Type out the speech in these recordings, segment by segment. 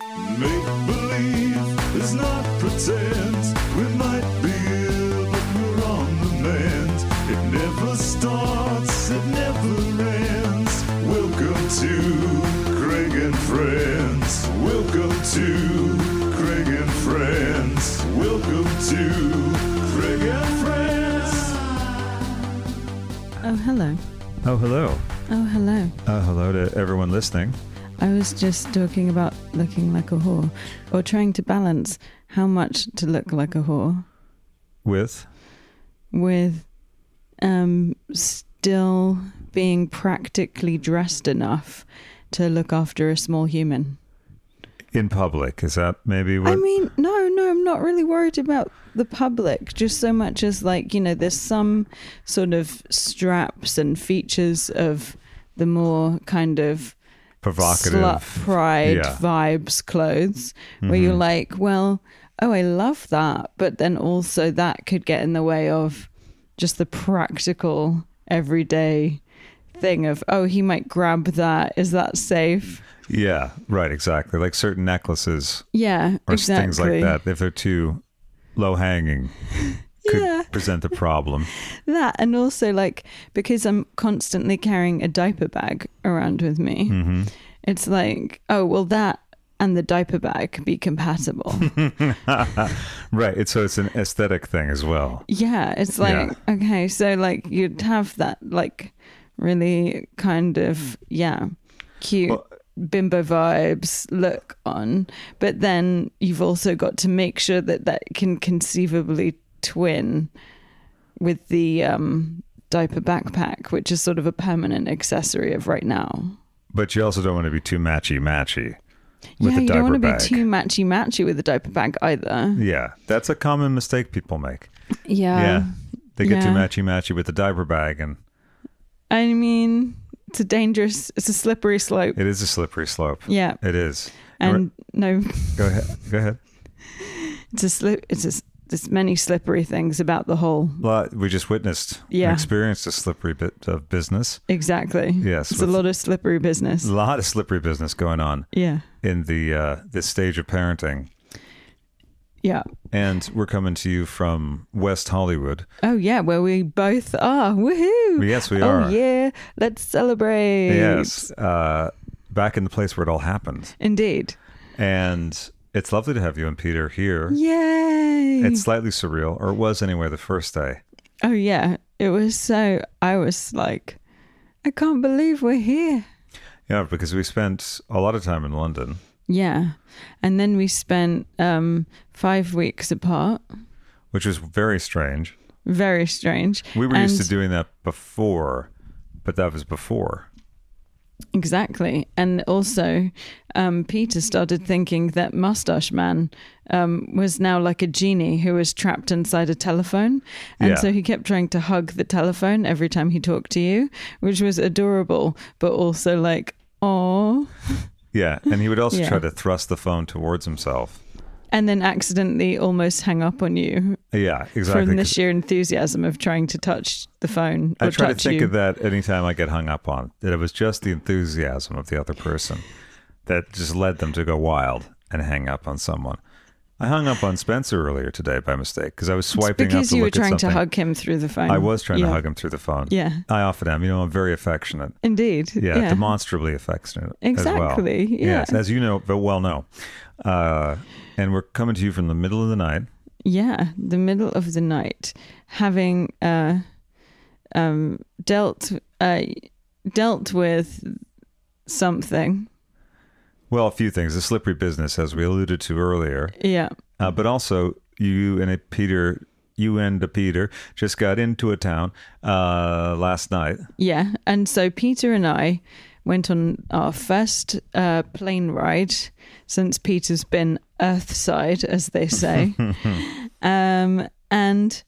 Make believe is not pretend. We might be ill, but we're on the mend. It never starts, it never ends. Welcome to Craig and Friends. Welcome to Craig and Friends. Welcome to Craig and Friends. Oh, hello. Oh, hello. Oh, hello. Uh, hello to everyone listening. I was just talking about looking like a whore, or trying to balance how much to look like a whore With with um, still being practically dressed enough to look after a small human. in public. Is that maybe what? I mean, no, no, I'm not really worried about the public, just so much as like, you know, there's some sort of straps and features of the more kind of provocative. slut pride Yeah. vibes clothes where you're Mhm. like, well, oh, I love that, but then also that could get in the way of just the practical everyday thing of, oh, he might grab that. Is that safe? Yeah, right, exactly. Like certain necklaces Yeah, or exactly. things like that. If they're too low hanging, could Yeah. present a problem. That and also like because I'm constantly carrying a diaper bag around with me. hmm It's like, oh, well, that and the diaper bag be compatible. right. It's so it's an aesthetic thing as well. Yeah, it's like okay, so like you'd have that like really kind of yeah, cute Well- bimbo vibes look on, but then you've also got to make sure that that can conceivably twin with the um diaper backpack, which is sort of a permanent accessory of right now. But you also don't want to be too matchy matchy with yeah, the diaper bag. you don't want to bag. be too matchy matchy with the diaper bag either. yeah, that's a common mistake people make. Yeah. yeah, they get too matchy matchy with the diaper bag, and I mean, it's a dangerous, it's a slippery slope. it is a slippery slope. Yeah. It is. And no, Go ahead. Go ahead. it's a slip. It's a, there's many slippery things about the whole. Well, we just witnessed, Yeah. experienced a slippery bit of business. Exactly. Yes, It's a lot of slippery business. A lot of slippery business going on Yeah. in the uh, this stage of parenting, Yeah. and we're coming to you from West Hollywood. Oh yeah, where we both are. Woohoo! Yes, we are. oh, are. yeah, let's celebrate. Yes, uh, back in the place where it all happened, Indeed. and it's lovely to have you and Peter here. Yay! It's slightly surreal, or it was anyway the first day. oh yeah, it was so. I was like, I can't believe we're here. Yeah, because we spent a lot of time in London. Yeah, and then we spent um five weeks apart. which was very strange. Very strange. We were used to doing that before, but that was before. Exactly. And also, um, Peter started thinking that Mustache Man um, was now like a genie who was trapped inside a telephone. And Yeah. so he kept trying to hug the telephone every time he talked to you, which was adorable, but also like, oh. Yeah, and he would also Yeah. try to thrust the phone towards himself. And then accidentally almost hang up on you Yeah, exactly. from the sheer enthusiasm of trying to touch the phone or I try to think you. of that anytime I get hung up on. That it was just the enthusiasm of the other person that just led them to go wild and hang up on someone. I hung up on Spencer earlier today by mistake because I was It's swiping up because you were trying to hug him through the phone. I was trying Yeah. to hug him through the phone. Yeah. I often am. You know, I'm very affectionate. Indeed. Yeah, yeah. demonstrably affectionate. As well. Exactly, yeah. Yes, as you know, but well know. Uh, and we're coming to you from the middle of the night. Yeah, the middle of the night, having uh, um, dealt uh, dealt with something. Well, a few things. The slippery business, as we alluded to earlier, Yeah, uh, but also you and a Peter, you and a Peter just got into a town uh, last night. yeah. And so Peter and I went on our first uh, plane ride since Peter's been Earthside, as they say. um, and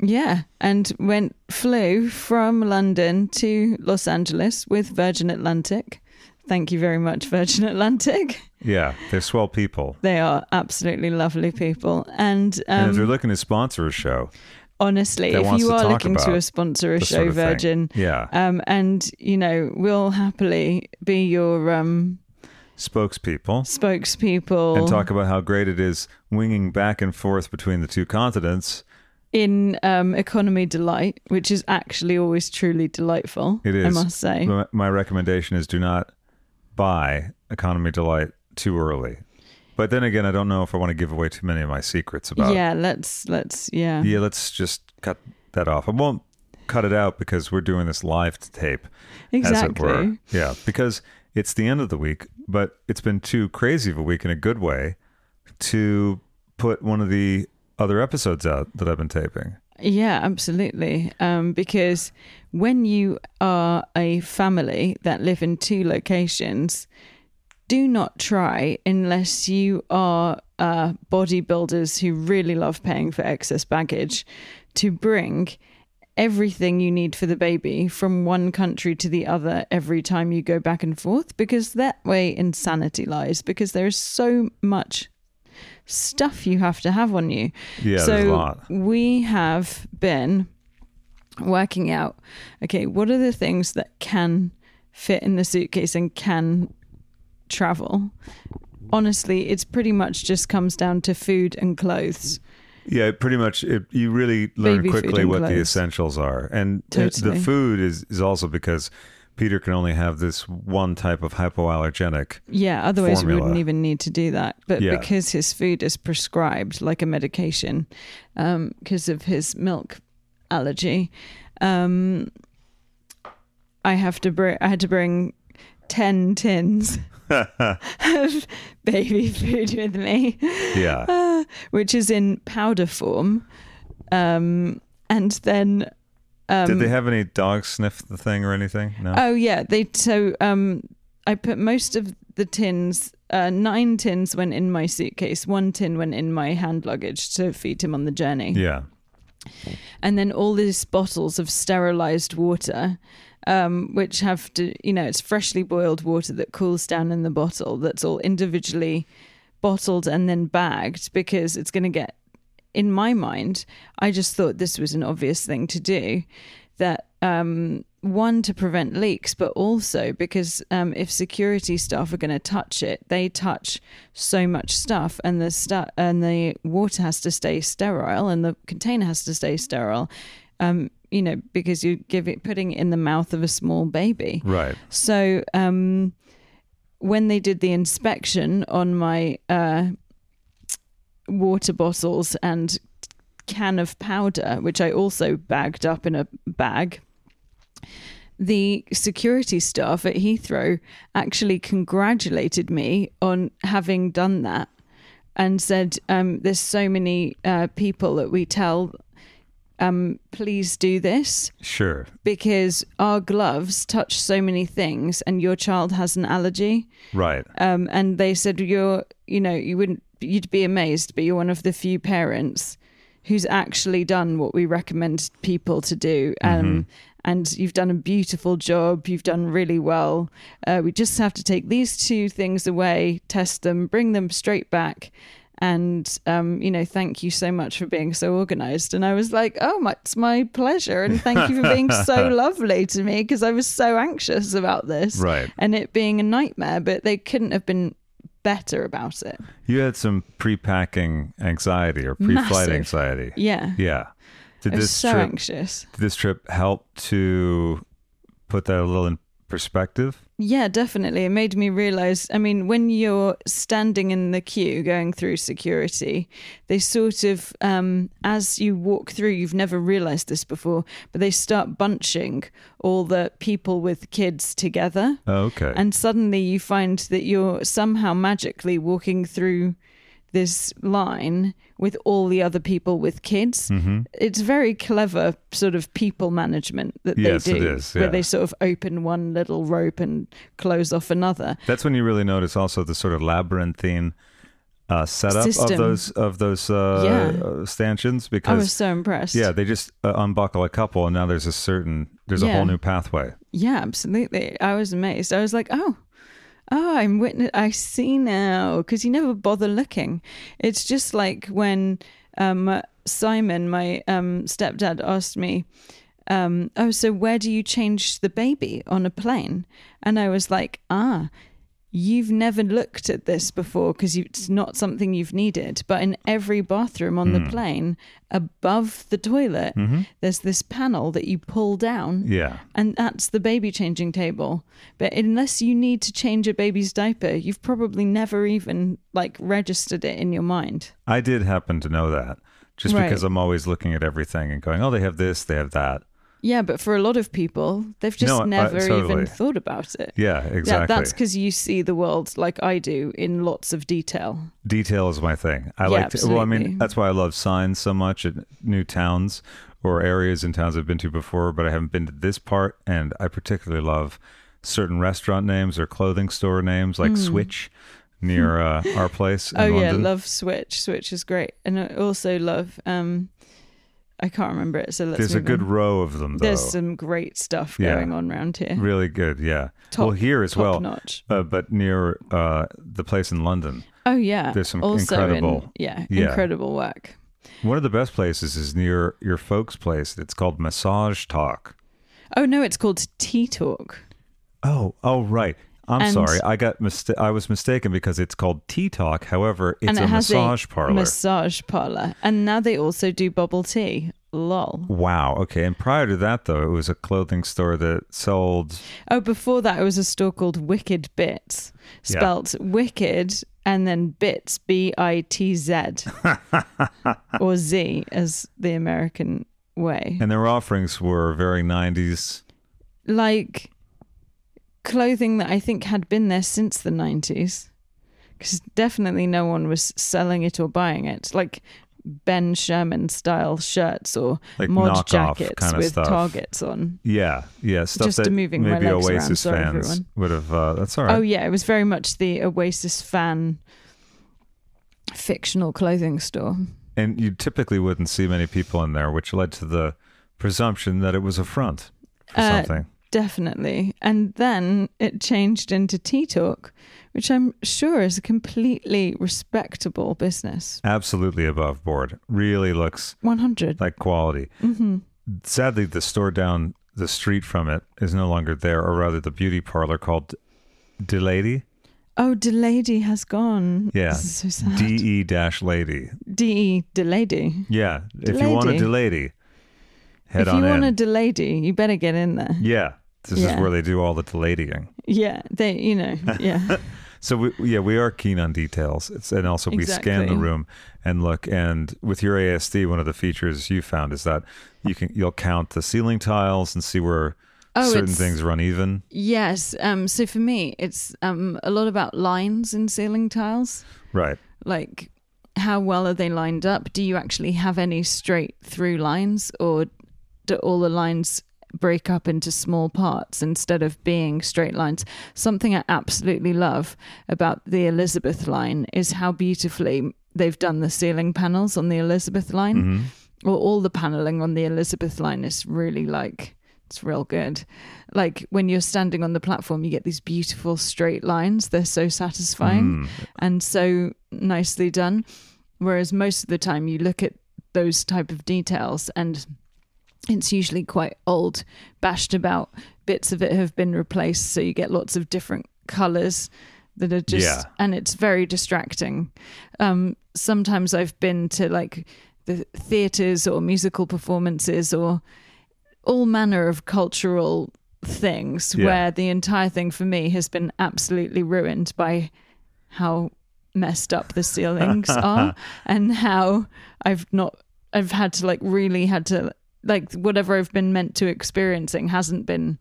yeah, and went flew from London to Los Angeles with Virgin Atlantic. Thank you very much, Virgin Atlantic. Yeah, they're swell people. They are absolutely lovely people. And, and if they're um, looking to sponsor a show, honestly, if you are looking to a sponsor a show, sort of thing. Virgin, Yeah. um, and you know, we'll happily be your um, spokespeople, spokespeople and talk about how great it is winging back and forth between the two continents. in um, Economy Delight, which is actually always truly delightful. It is. I must say. My, my recommendation is do not buy Economy Delight too early. But then again, I don't know if I want to give away too many of my secrets about. yeah, let's let's yeah. Yeah, let's just cut that off. I won't cut it out because we're doing this live to tape, as it were. Exactly. Yeah, because it's the end of the week, but it's been too crazy of a week in a good way to put one of the other episodes out that I've been taping. Yeah, absolutely. Um, because when you are a family that live in two locations, do not try unless you are uh, bodybuilders who really love paying for excess baggage to bring everything you need for the baby from one country to the other every time you go back and forth because that way insanity lies because there is so much stuff you have to have on you. Yeah, so there's a lot. we have been working out okay what are the things that can fit in the suitcase and can travel? Honestly it's pretty much just comes down to food and clothes Yeah, pretty much. It, you really learn Baby quickly what the essentials are, and Totally. the food is is also because Peter can only have this one type of hypoallergenic. yeah otherwise we wouldn't even need to do that but Yeah. because his food is prescribed like a medication because of his milk allergy um i have to bring i had to bring 10 tins of baby food with me Yeah, which is in powder form. Um, and then, um, did they have any dogs sniff the thing or anything? No. oh yeah, they so um, I put most of the tins. Uh, nine tins went in my suitcase. One tin went in my hand luggage to feed him on the journey. yeah, and then all these bottles of sterilized water um, which have to you know it's freshly boiled water that cools down in the bottle that's all individually bottled and then bagged because it's going to get in my mind i just thought this was an obvious thing to do that um, one to prevent leaks but also because um, if security staff are going to touch it they touch so much stuff and the stu- and the water has to stay sterile and the container has to stay sterile um, you know because you give it putting it in the mouth of a small baby right. so um, when they did the inspection on my uh, water bottles and can of powder, which I also bagged up in a bag, the security staff at Heathrow actually congratulated me on having done that and said, um, There's so many uh, people that we tell, um, please do this. Sure. because our gloves touch so many things and your child has an allergy. Right. um, and they said you're you know you wouldn't you'd be amazed but you're one of the few parents who's actually done what we recommend people to do. Um, and you've done a beautiful job. You've done really well. Uh, we just have to take these two things away test them bring them straight back and um, you know thank you so much for being so organized and i was like oh my, it's my pleasure and thank you for being so lovely to me because i was so anxious about this Right. and it being a nightmare but they couldn't have been better about it You had some pre-packing anxiety or pre-flight Massive. anxiety. yeah Yeah. Did i was this so trip anxious did this trip help to put that a little in perspective. Yeah, definitely. It made me realize. I mean, when you're standing in the queue going through security, they sort of, um, as you walk through, you've never realized this before, but they start bunching all the people with kids together. Oh, okay. And suddenly you find that you're somehow magically walking through this line with all the other people with kids. Mm-hmm. It's very clever sort of people management that Yes, they it do, is, where they sort of open one little rope and close off another. That's when you really notice also the sort of labyrinthine uh, setup System. of those of those uh, Yeah. uh, stanchions because I was so impressed. yeah, they just uh, unbuckle a couple and now there's a certain there's a whole new pathway. Yeah, absolutely. I was amazed. I was like, oh, oh, I'm witness. I see now because you never bother looking. It's just like when um, Simon, my um, stepdad, asked me, um, oh, so where do you change the baby on a plane? And I was like, ah. You've never looked at this before because it's not something you've needed. But in every bathroom on the hmm. plane, above the toilet, mm-hmm. there's this panel that you pull down Yeah. and that's the baby changing table. But unless you need to change a baby's diaper, you've probably never even like registered it in your mind. I did happen to know that just Right. because I'm always looking at everything and going, "Oh, they have this, they have that." Yeah, but for a lot of people, they've just No, I- never totally. even thought about it. Yeah, Yeah, exactly. that's because you see the world like I do in lots of detail. Detail is my thing. I Yeah, like to, well, I mean, that's why I love signs so much at new towns or areas in towns I've been to before, but I haven't been to this part. And I particularly love certain restaurant names or clothing store names like Switch near uh, our place in oh yeah, London. love Switch. Switch is great, and I also love. um I can't remember it, so let's. There's a good on. row of them, though. There's some great stuff Yeah. going on around here. really good, yeah. Top- well, here as top well, notch. uh, but near uh, the place in London. Oh yeah, There's some also in- incredible- yeah, yeah. incredible work. One of the best places is near your folks' place. It's called Massage Talk. Oh no, it's called Tea Talk. Oh, oh, right. I'm And- sorry. I got mista- I was mistaken because it's called Tea Talk. However, it's and it a has massage a parlor. Massage parlor, and now they also do bubble tea. Lol. wow. Okay. And prior to that, though, it was a clothing store that sold. Oh, before that, it was a store called Wicked Bits, Yeah. spelt Wicked and then Bits, B I T Z, or Z as the American way. And their offerings were very 90s. Like clothing that I think had been there since the 90s. Because definitely no one was selling it or buying it. Like Ben Sherman style shirts or Like mod jackets kinda with stuff. targets on. Yeah. Yeah. Stuff Just that moving maybe around. Oasis Sorry, fans everyone. would have. Uh, that's all right. Oh yeah, it was very much the Oasis fan fictional clothing store. And you typically wouldn't see many people in there, which led to the presumption that it was a front for Uh, something. Definitely. And then it changed into Tea Talk, which I'm sure is a completely respectable business. Absolutely above board. Really looks 100. like quality. hmm Sadly, the store down the street from it is no longer there, or rather, the beauty parlor called Delady. Oh, Delady has gone. Yeah. This is so sad. D E dash lady. D-E, Delady. Yeah. If you want a Delady. Head if on you want in. a Delady, you better get in there. yeah. This Yeah. is where they do all the deladying. Yeah, they, you know, yeah. So we, yeah, we are keen on details. It's, and also we scan the room and look. And with your ASD, one of the features you found is that you can you'll count the ceiling tiles and see where Oh, certain things run even. Yes. Um, so for me, it's um, a lot about lines in ceiling tiles. Right. Like, how well are they lined up? Do you actually have any straight through lines, or do all the lines break up into small parts instead of being straight lines? Something I absolutely love about the Elizabeth line is how beautifully they've done the ceiling panels on the Elizabeth line. Mhm. Or all the paneling on the Elizabeth line is really like it's real good. Like when you're standing on the platform, you get these beautiful straight lines. They're so satisfying Mm. and so nicely done. Whereas most of the time, you look at those type of details and it's usually quite old, bashed about. Bits of it have been replaced, so you get lots of different colors that are just, Yeah. and it's very distracting. Um, sometimes I've been to like the theaters or musical performances or all manner of cultural things Yeah. where the entire thing for me has been absolutely ruined by how messed up the ceilings are and how I've not I've had to like really had to like whatever I've been meant to experiencing hasn't been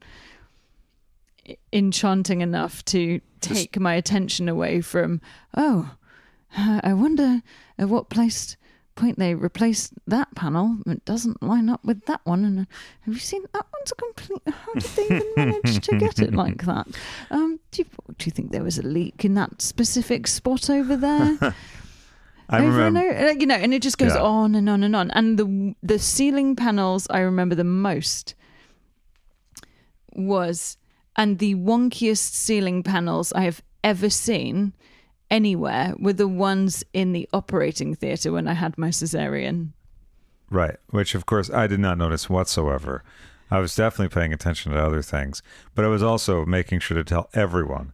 enchanting enough to take my attention away from oh I wonder at what place point they replaced that panel it doesn't line up with that one and uh, have you seen that one's a complete how did they even manage to get it like that? Um do you, do you think there was a leak in that specific spot over there I over remember. and over, you know, and it just goes Yeah. on and on and on. And the the ceiling panels I remember the most was, and the wonkiest ceiling panels I have ever seen anywhere were the ones in the operating theatre when I had my cesarean. Right, which of course I did not notice whatsoever. I was definitely paying attention to other things, but I was also making sure to tell everyone,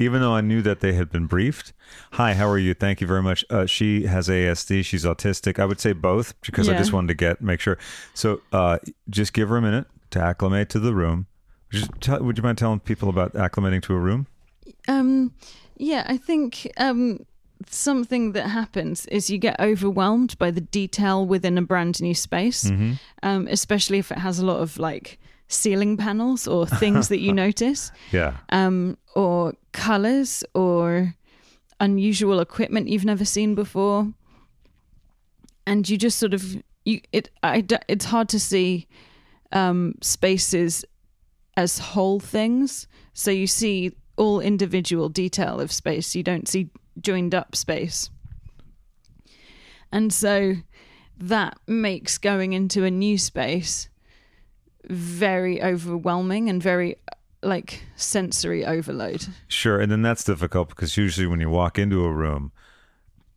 even though I knew that they had been briefed. Hi, how are you? Thank you very much. Uh, she has ASD. She's autistic. I would say both because I just wanted to get make sure. So uh, just give her a minute to acclimate to the room. Would you, tell, would you mind telling people about acclimating to a room? Um, yeah, I think um, something that happens is you get overwhelmed by the detail within a brand new space, um, especially if it has a lot of like ceiling panels or things that you notice, Yeah, um, or colors or unusual equipment you've never seen before, and you just sort of you it I it's hard to see um, spaces as whole things. So you see all individual detail of space. You don't see joined up space. And so that makes going into a new space very overwhelming and very like sensory overload. sure. And then that's difficult because usually when you walk into a room,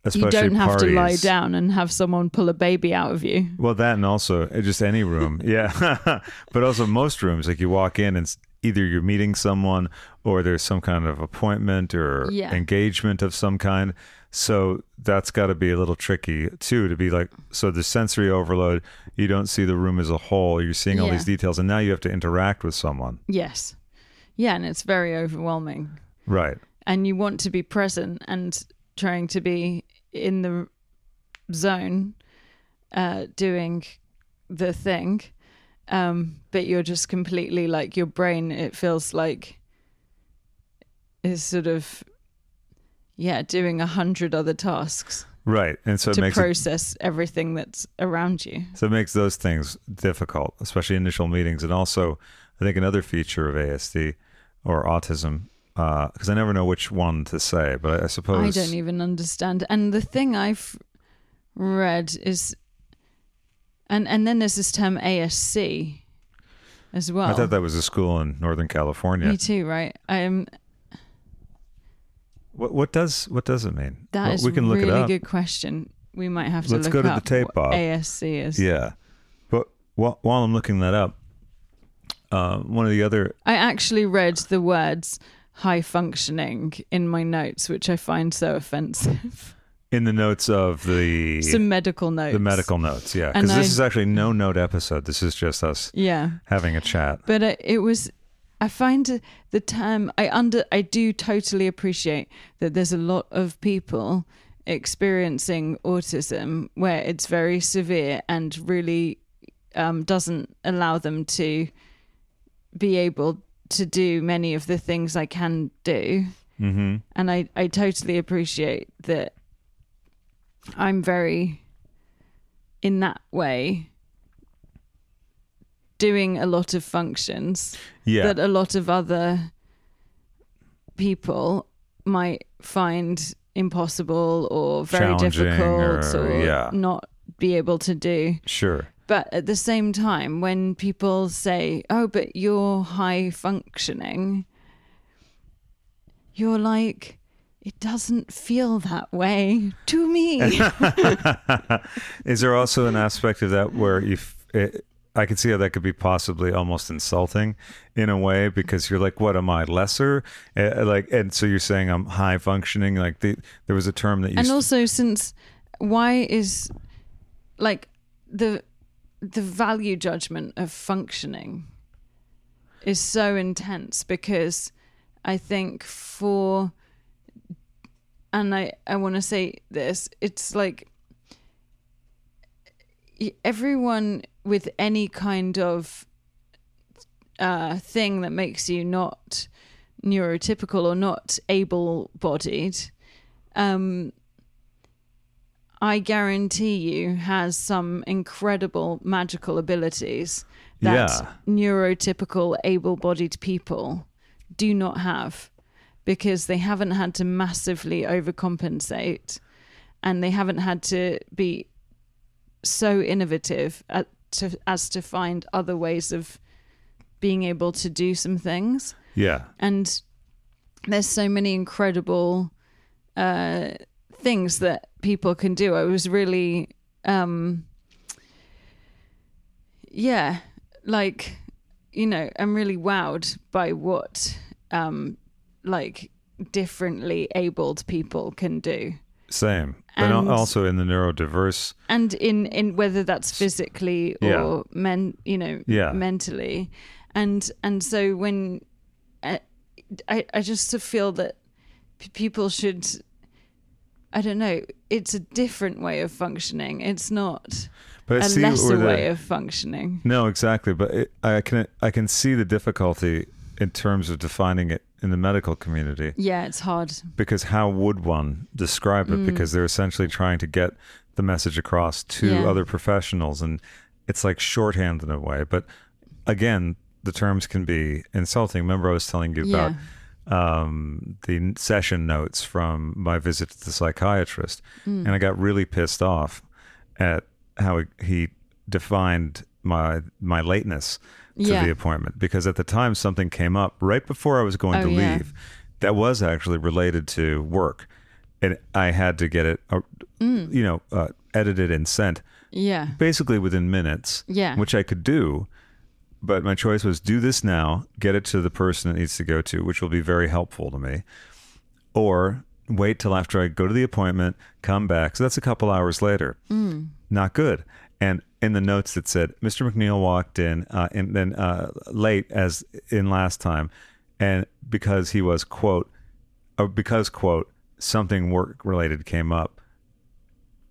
especially You don't have to lie down and have someone pull a baby out of you. Well, that and also just any room, yeah. but also most rooms, like you walk in and either you're meeting someone or there's some kind of appointment or Yeah. engagement of some kind. So that's got to be a little tricky too. To be like, so the sensory overload, you don't see the room as a whole. You're seeing all Yeah. these details, and now you have to interact with someone, Yes. Yeah, and it's very overwhelming. right? and you want to be present and trying to be in the zone uh doing the thing um but you're just completely like your brain it feels like is sort of yeah doing a hundred other tasks Right, and so it to makes it process everything that's around you So it makes those things difficult, especially initial meetings. And also, I think another feature of ASD or autism, because I never know which one to say, but I, I suppose I don't even understand. And the thing I've read is, and and then there's this term ASC as well. I thought that was a school in Northern California. Me too, right? Um, What, what does what does it mean? that Well, is we can look really it up. good question. We might have to Let's look go to the tape, what Bob. ASC is. Yeah, but while, while I'm looking that up, uh, one of the other I actually read the words high functioning in my notes, which I find so offensive. in the notes of the Some medical notes. the medical notes, yeah, because this I- is actually no note episode. This is just us Yeah. having a chat. but it, it was i find the term i under i do totally appreciate that there's a lot of people experiencing autism where it's very severe and really um, doesn't allow them to be able to do many of the things i can do hmm and i i totally appreciate that i'm very in that way doing a lot of functions Yeah, that a lot of other people might find impossible or very difficult or- or, yeah. not be able to do. sure. But at the same time, when people say, oh, but you're high functioning, you're like, it doesn't feel that way to me. Is there also an aspect of that where if it, I can see how that could be possibly almost insulting in a way because you're like, what am I lesser? Uh, like, and so you're saying I'm high functioning. Like the, there was a term that you and also since why is like the the value judgment of functioning is so intense because I think for and I I want to say this it's like everyone with any kind of uh, thing that makes you not neurotypical or not able-bodied um I guarantee you has some incredible magical abilities that Yeah. neurotypical able-bodied people do not have because they haven't had to massively overcompensate and they haven't had to be so innovative at, to, as to find other ways of being able to do some things Yeah. and there's so many incredible uh, things that people can do. I was really, um, yeah, like you know, I'm really wowed by what um, like differently abled people can do. Same. But And- also in the neurodiverse. and in in whether that's physically or Yeah. men you know Yeah. mentally and and so when I, I i just feel that people should i don't know it's a different way of functioning it's not But I a lesser the- way of functioning No, exactly. But it, I can I can see the difficulty in terms of defining it in the medical community yeah it's hard because how would one describe Mm. it? Because they're essentially trying to get the message across to Yeah. other professionals, and it's like shorthand in a way. But again, the terms can be insulting. Remember, I was telling you about um, the session notes from my visit to the psychiatrist, Mm. and I got really pissed off at how he, defined my my lateness to Yeah. the appointment because at the time something came up right before I was going Oh, to yeah. leave that was actually related to work, and I had to get it, uh, Mm. you know, uh, edited and sent yeah basically within minutes. Yeah. which I could do. But my choice was do this now, get it to the person it needs to go to, which will be very helpful to me, or wait till after I go to the appointment, come back. So that's a couple hours later. Mm. Not good. And in the notes that said Mr. McNeil walked in uh, and then uh, late as in last time, and because he was quote, or because quote something work related came up,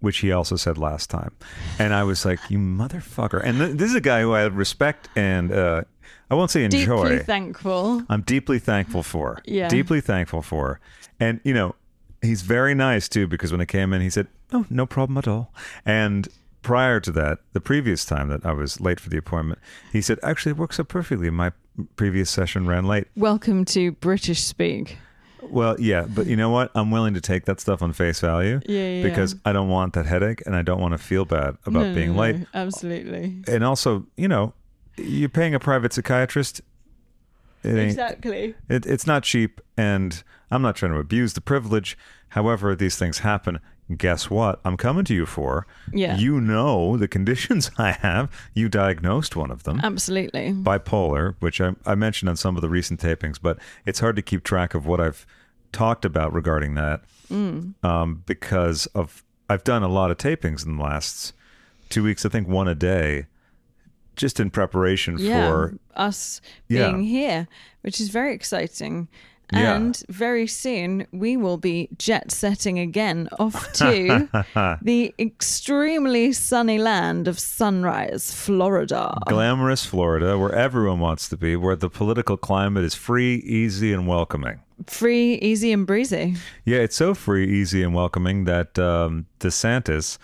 which he also said last time. And I was like, you motherfucker. And th- this is a guy who I respect and uh, I won't say enjoy. deeply thankful I'm deeply thankful for. Yeah. Deeply thankful for. And, you know, he's very nice too, because when I came in, he said, oh, no problem at all. And prior to that, the previous time that I was late for the appointment, he said, actually, it works out perfectly. My previous session ran late. welcome to british speak Well, yeah, but you know what? I'm willing to take that stuff on face value Yeah, yeah, because I don't want that headache and I don't want to feel bad about No, being no, late. no, absolutely And also, you know, you're paying a private psychiatrist. It exactly it, it's not cheap, and I'm not trying to abuse the privilege. However, these things happen. Guess what? I'm coming to you for. Yeah. You know the conditions I have. You diagnosed one of them. absolutely bipolar, which I, I mentioned on some of the recent tapings, but it's hard to keep track of what I've talked about regarding that um, because of I've done a lot of tapings in the last two weeks. I think one a day, just in preparation yeah, for us Yeah. being here, which is very exciting. Yeah. And very soon we will be jet setting again off to the extremely sunny land of Sunrise, Florida. glamorous Florida, where everyone wants to be, where the political climate is free, easy, and welcoming. Free, easy, and breezy. Yeah, it's so free, easy, and welcoming that um, DeSantis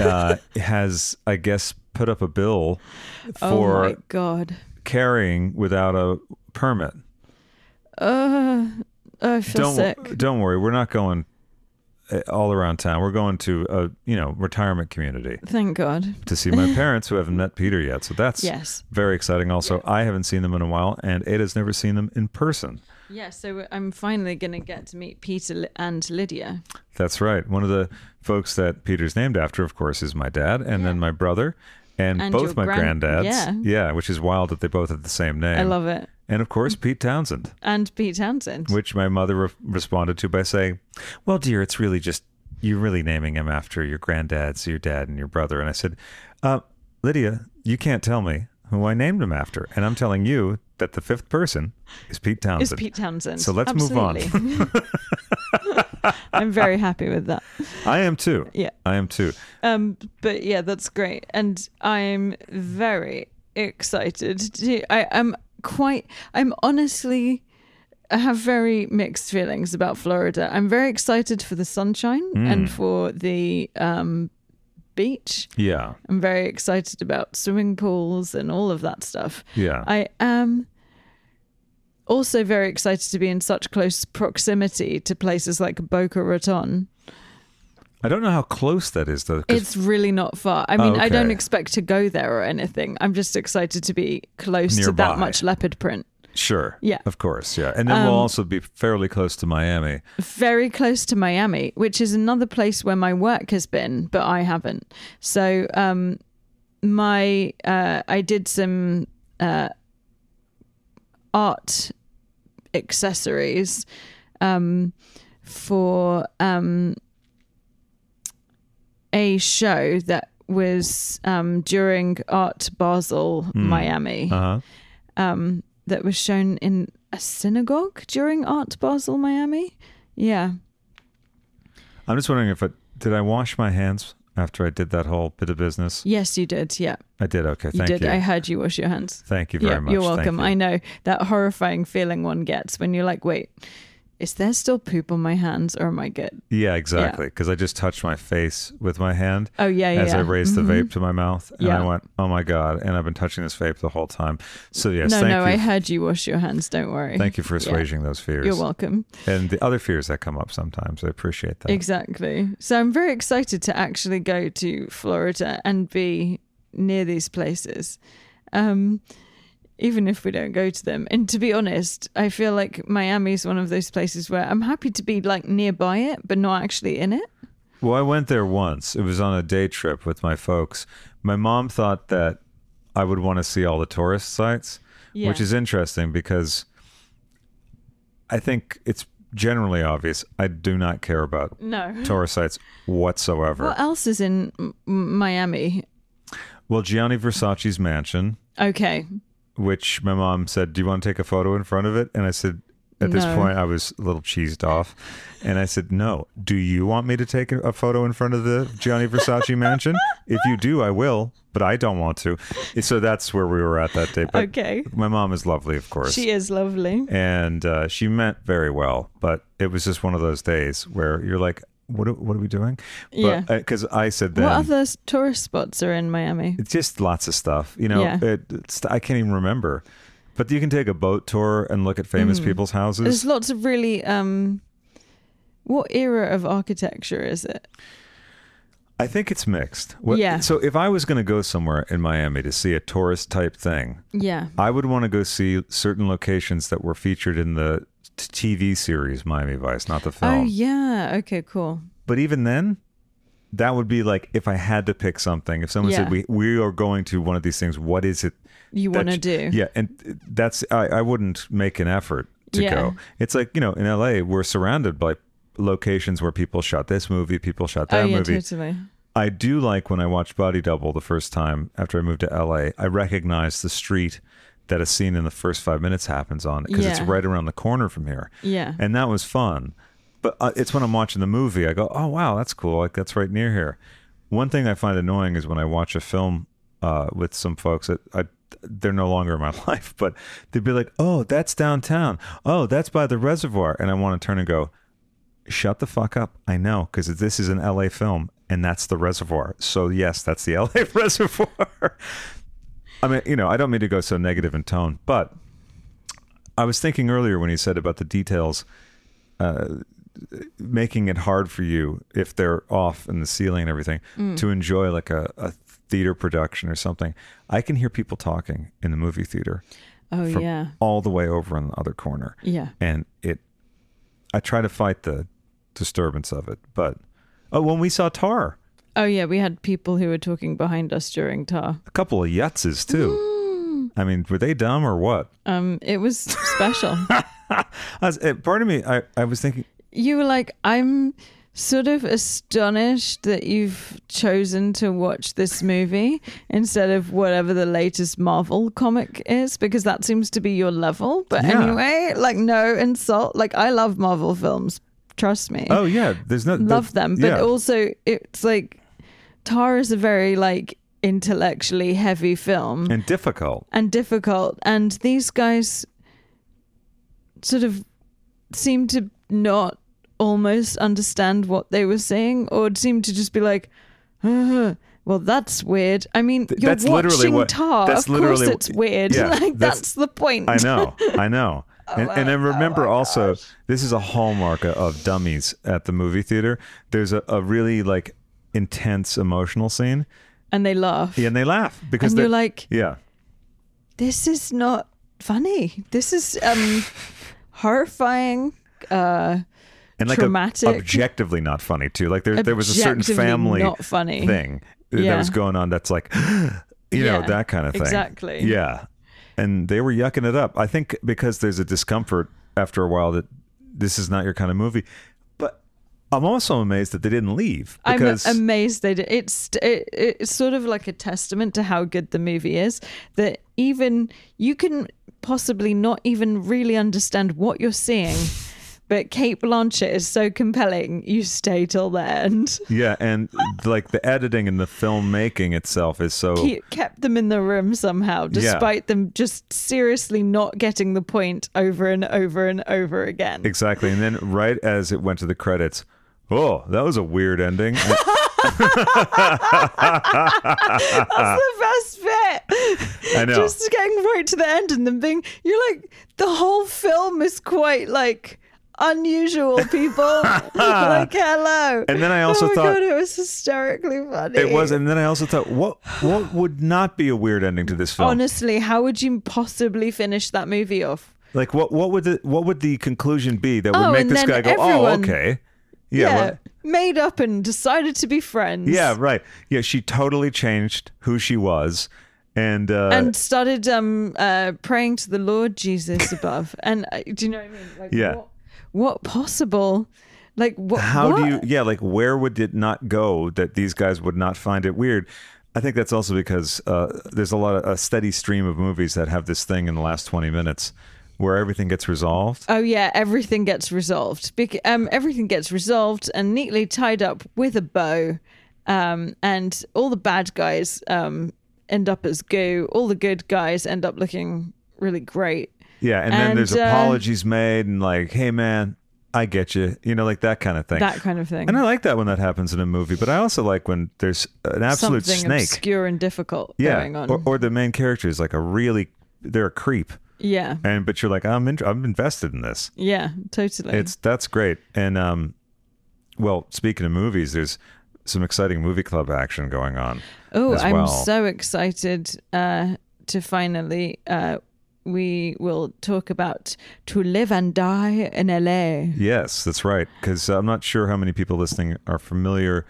uh, has, I guess, put up a bill oh for my god. carrying without a permit. Uh, I feel Don't sick. don't worry, we're not going uh, all around town. We're going to a you know retirement community Thank God. to see my parents who haven't met Peter yet. So that's Yes. very exciting. Also, I haven't seen them in a while, and Ada's never seen them in person. Yeah, so I'm finally going to get to meet Peter and Lydia. That's right. One of the folks that Peter's named after, of course, is my dad, and then my brother, and, And both my gran- granddads. yeah. yeah, which is wild that they both have the same name. I love it. And of course, Pete Townshend, And Pete Townshend. which my mother re- responded to by saying, "Well, dear, it's really just you're really naming him after your granddad's, your dad, and your brother." And I said, uh, "Lydia, you can't tell me who I named him after, and I'm telling you that the fifth person is Pete Townshend. Is Pete Townshend. So let's move on. I'm very happy with that. I am too. Yeah. I am too. Um, but yeah, that's great, and I'm very excited. To, I am quite. I'm honestly. I have very mixed feelings about Florida. I'm very excited for the sunshine Hmm. and for the um, beach. Yeah. I'm very excited about swimming pools and all of that stuff. Yeah. I am also very excited to be in such close proximity to places like Boca Raton. I don't know how close that is though. It's really not far. I mean, I don't expect to go there or anything. I'm just excited to be close to that much leopard print. sure. Yeah. Of course. Yeah. And then we'll Um, also be fairly close to Miami. Very close to Miami, which is another place where my work has been, but I haven't. So, um, my uh, I did some uh, art accessories um, for um, a show that was um, during Art Basel, Miami, Uh huh. um, that was shown in a synagogue during Art Basel, Miami. Yeah. I'm just wondering if it did I wash my hands after I did that whole bit of business? Yes, you did. Yeah, I did. Okay. you Thank did. you. I heard you wash your hands. Thank you very yeah, much. you're welcome. you. I know that horrifying feeling one gets when you're like, wait, is there still poop on my hands or am I good? Yeah, exactly. Because I just touched my face with my hand Oh, yeah, yeah. as I yeah. raised Mhm. the vape to my mouth, and Yeah. I went, "Oh my god!" And I've been touching this vape the whole time. So yes, no, no, you. I heard you wash your hands. Don't worry. Thank you for Yeah. assuaging those fears. You're welcome. And the other fears that come up sometimes, I appreciate that. Exactly. So I'm very excited to actually go to Florida and be near these places. Um, even if we don't go to them. And to be honest, I feel like Miami is one of those places where I'm happy to be like nearby it, but not actually in it. Well, I went there once. It was on a day trip with my folks. My mom thought that I would want to see all the tourist sites, Yeah. which is interesting because I think it's generally obvious I do not care about No. tourist sites whatsoever. What else is in M- Miami? Well, Gianni Versace's mansion, Okay. Which my mom said, "Do you want to take a photo in front of it?" And I said, at this No. point, I was a little cheesed off, and I said, "No. Do you want me to take a photo in front of the Gianni Versace mansion? If you do, I will, but I don't want to." So that's where we were at that day. But Okay. my mom is lovely, of course. She is lovely. and uh, she meant very well, but it was just one of those days where you're like, "What? Are, what are we doing?" Yeah. Because I said then. what other tourist spots are in Miami? It's just lots of stuff. You know, Yeah. it, I can't even remember. But you can take a boat tour and look at famous people's houses. Mm. There's lots of really um what era of architecture is it? I think it's mixed. What- Yeah. So if I was going to go somewhere in Miami to see a tourist type thing, Yeah. I would want to go see certain locations that were featured in the TV series Miami Vice, not the oh, film. Oh yeah. Okay, cool. But even then, that would be like if I had to pick something. If someone Yeah. said we we are going to one of these things, what is it You want to do. Yeah, and that's I, I wouldn't make an effort to Yeah. go. It's like you know in LA we're surrounded by locations where people shot this movie, people shot Oh that yeah, movie. totally. I do like when I watched Body Double the first time after I moved to LA. I recognized the street that a scene in the first five minutes happens on because it's right around the corner from here, Yeah. and that was fun. But uh, it's when I'm watching the movie, I go, "Oh wow, that's cool! Like that's right near here." One thing I find annoying is when I watch a film uh, with some folks that I, they're no longer in my life, but they'd be like, "Oh, that's downtown. Oh, that's by the reservoir," and I want to turn and go, "Shut the fuck up! I know because this is an LA film, and that's the reservoir. So yes, that's the LA reservoir." I mean, you know, I don't mean to go so negative in tone, but I was thinking earlier when he said about the details uh, making it hard for you if they're off in the ceiling and everything to enjoy like a, a theater production or something. I can hear people talking in the movie theater Oh yeah. all the way over in the other corner. Yeah. And it, I try to fight the disturbance of it. But, oh, when we saw Tar, Oh yeah, we had people who were talking behind us during tar. a couple of yutzes too. I mean, were they dumb or what? Um it was special. Was, eh, part of me, I, I was thinking, you were like, I'm sort of astonished that you've chosen to watch this movie instead of whatever the latest Marvel comic is because that seems to be your level. But Yeah. anyway, like no insult. Like I love Marvel films. Trust me. Oh yeah, there's no love them. But yeah. also it's like Tar is a very like intellectually heavy film and difficult. and difficult. And these guys sort of seem to not almost understand what they were saying, or seem to just be like, "Uh, "Well, that's weird." I mean, you're that's watching what- Tar. that's of course, it's weird. yeah, like that's- that's, the point. I know, I know. Oh and, and I remember also, this is a hallmark of, of dummies at the movie theater. There's a, a really like intense emotional scene, and they laugh. yeah, and they laugh because and they're like, yeah, "This is not funny. This is um horrifying." Uh, and like Traumatic. ob- objectively not funny too. Like there, there was a certain family not funny. thing that was going on. That's like, you know, Yeah, that kind of thing. exactly. Yeah, and they were yucking it up. I think because there's a discomfort after a while that this is not your kind of movie. I'm also amazed that they didn't leave because I'm amazed they did. It's it, it's sort of like a testament to how good the movie is that even you can possibly not even really understand what you're seeing, but Cate Blanchett is so compelling. You stay till the end. Yeah, and like the editing and the filmmaking itself is so Keep, kept them in the room somehow, despite them just seriously not getting the point over and over and over again. exactly. And then right as it went to the credits, oh, that was a weird ending. That's the best bit. I know. Just getting right to the end and then being, you're like, the whole film is quite like unusual, people. like, hello. And then I oh also oh my thought- God, it was hysterically funny. it was, and then I also thought, what what would not be a weird ending to this film? Honestly, how would you possibly finish that movie off? like what what would the what would the conclusion be that would Oh, make this guy go, oh, everyone- yeah, well, made up and decided to be friends. yeah, right, yeah. She totally changed who she was, and uh, and started um uh praying to the Lord Jesus above. And uh, do you know what I mean? Like, Yeah. What, what possible? Like what? how do you yeah like where would it not go that these guys would not find it weird i think that's also because uh, there's a lot of a steady stream of movies that have this thing in the last 20 minutes where everything gets resolved Oh yeah, everything gets resolved. Bec- um, everything gets resolved and neatly tied up with a bow. Um, and all the bad guys um end up as goo. All the good guys end up looking really great. yeah and, then there's uh, apologies made and like hey man i get you you know like that kind of thing That kind of thing. and i like that when that happens in a movie but i also like when there's an absolute Something snake obscure and difficult yeah going on. Or, or the main character is like a really they're a creep yeah, and but you're like i'm in, i'm invested in this yeah, totally. It's that's great. And um, well, speaking of movies, there's some exciting movie club action going on. Oh, as I'm so excited uh, to finally. Uh, we will talk about To Live and Die in LA. Yes, that's right. Because I'm not sure how many people listening are familiar,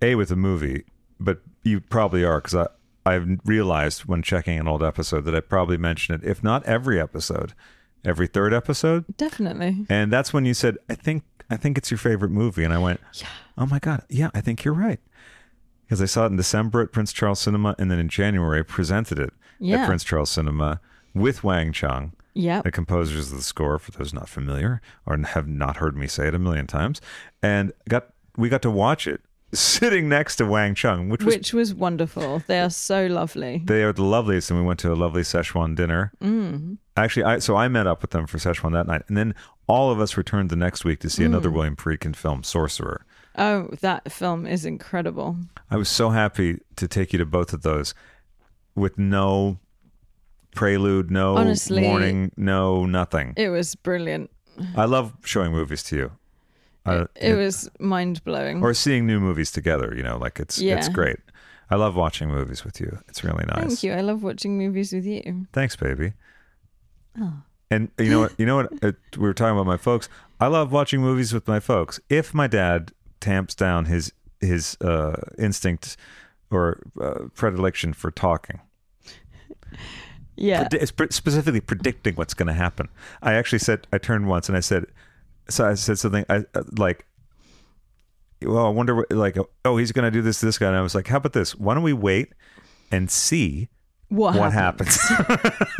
a with the movie, but you probably are because I I've realized when checking an old episode that I probably mentioned it, if not every episode, every third episode. Definitely. And that's when you said, I think I think it's your favorite movie. And I went, Oh my God, yeah, I think you're right. Because I saw it in December at Prince Charles Cinema, and then in January I presented it Yeah. at Prince Charles Cinema with Wang Chung, Yeah. the composers of the score, for those not familiar or have not heard me say it a million times. And got we got to watch it sitting next to Wang Chung, which was Which was wonderful. They are so lovely. they are the loveliest, and we went to a lovely Szechuan dinner. Mm. Actually, I so I met up with them for Szechuan that night, and then all of us returned the next week to see another Mm. William Friedkin film, Sorcerer. Oh, that film is incredible. I was so happy to take you to both of those with no prelude, no Honestly- warning, no nothing. It was brilliant. I love showing movies to you. Uh, It was mind blowing. or seeing new movies together. You know, like it's it's great. I love watching movies with you. It's really nice. Thank you. I love watching movies with you. Thanks, baby. Oh. And you know what? You know what? We were talking about my folks. I love watching movies with my folks. If my dad tamps down his his uh, instinct or uh, predilection for talking, Yeah. predi- specifically predicting what's going to happen, I actually said I turned once and I said, so I said something I uh, like. well, I wonder what, like, oh, he's going to do this to this guy. And I was like, how about this? Why don't we wait and see What, what happens? happens?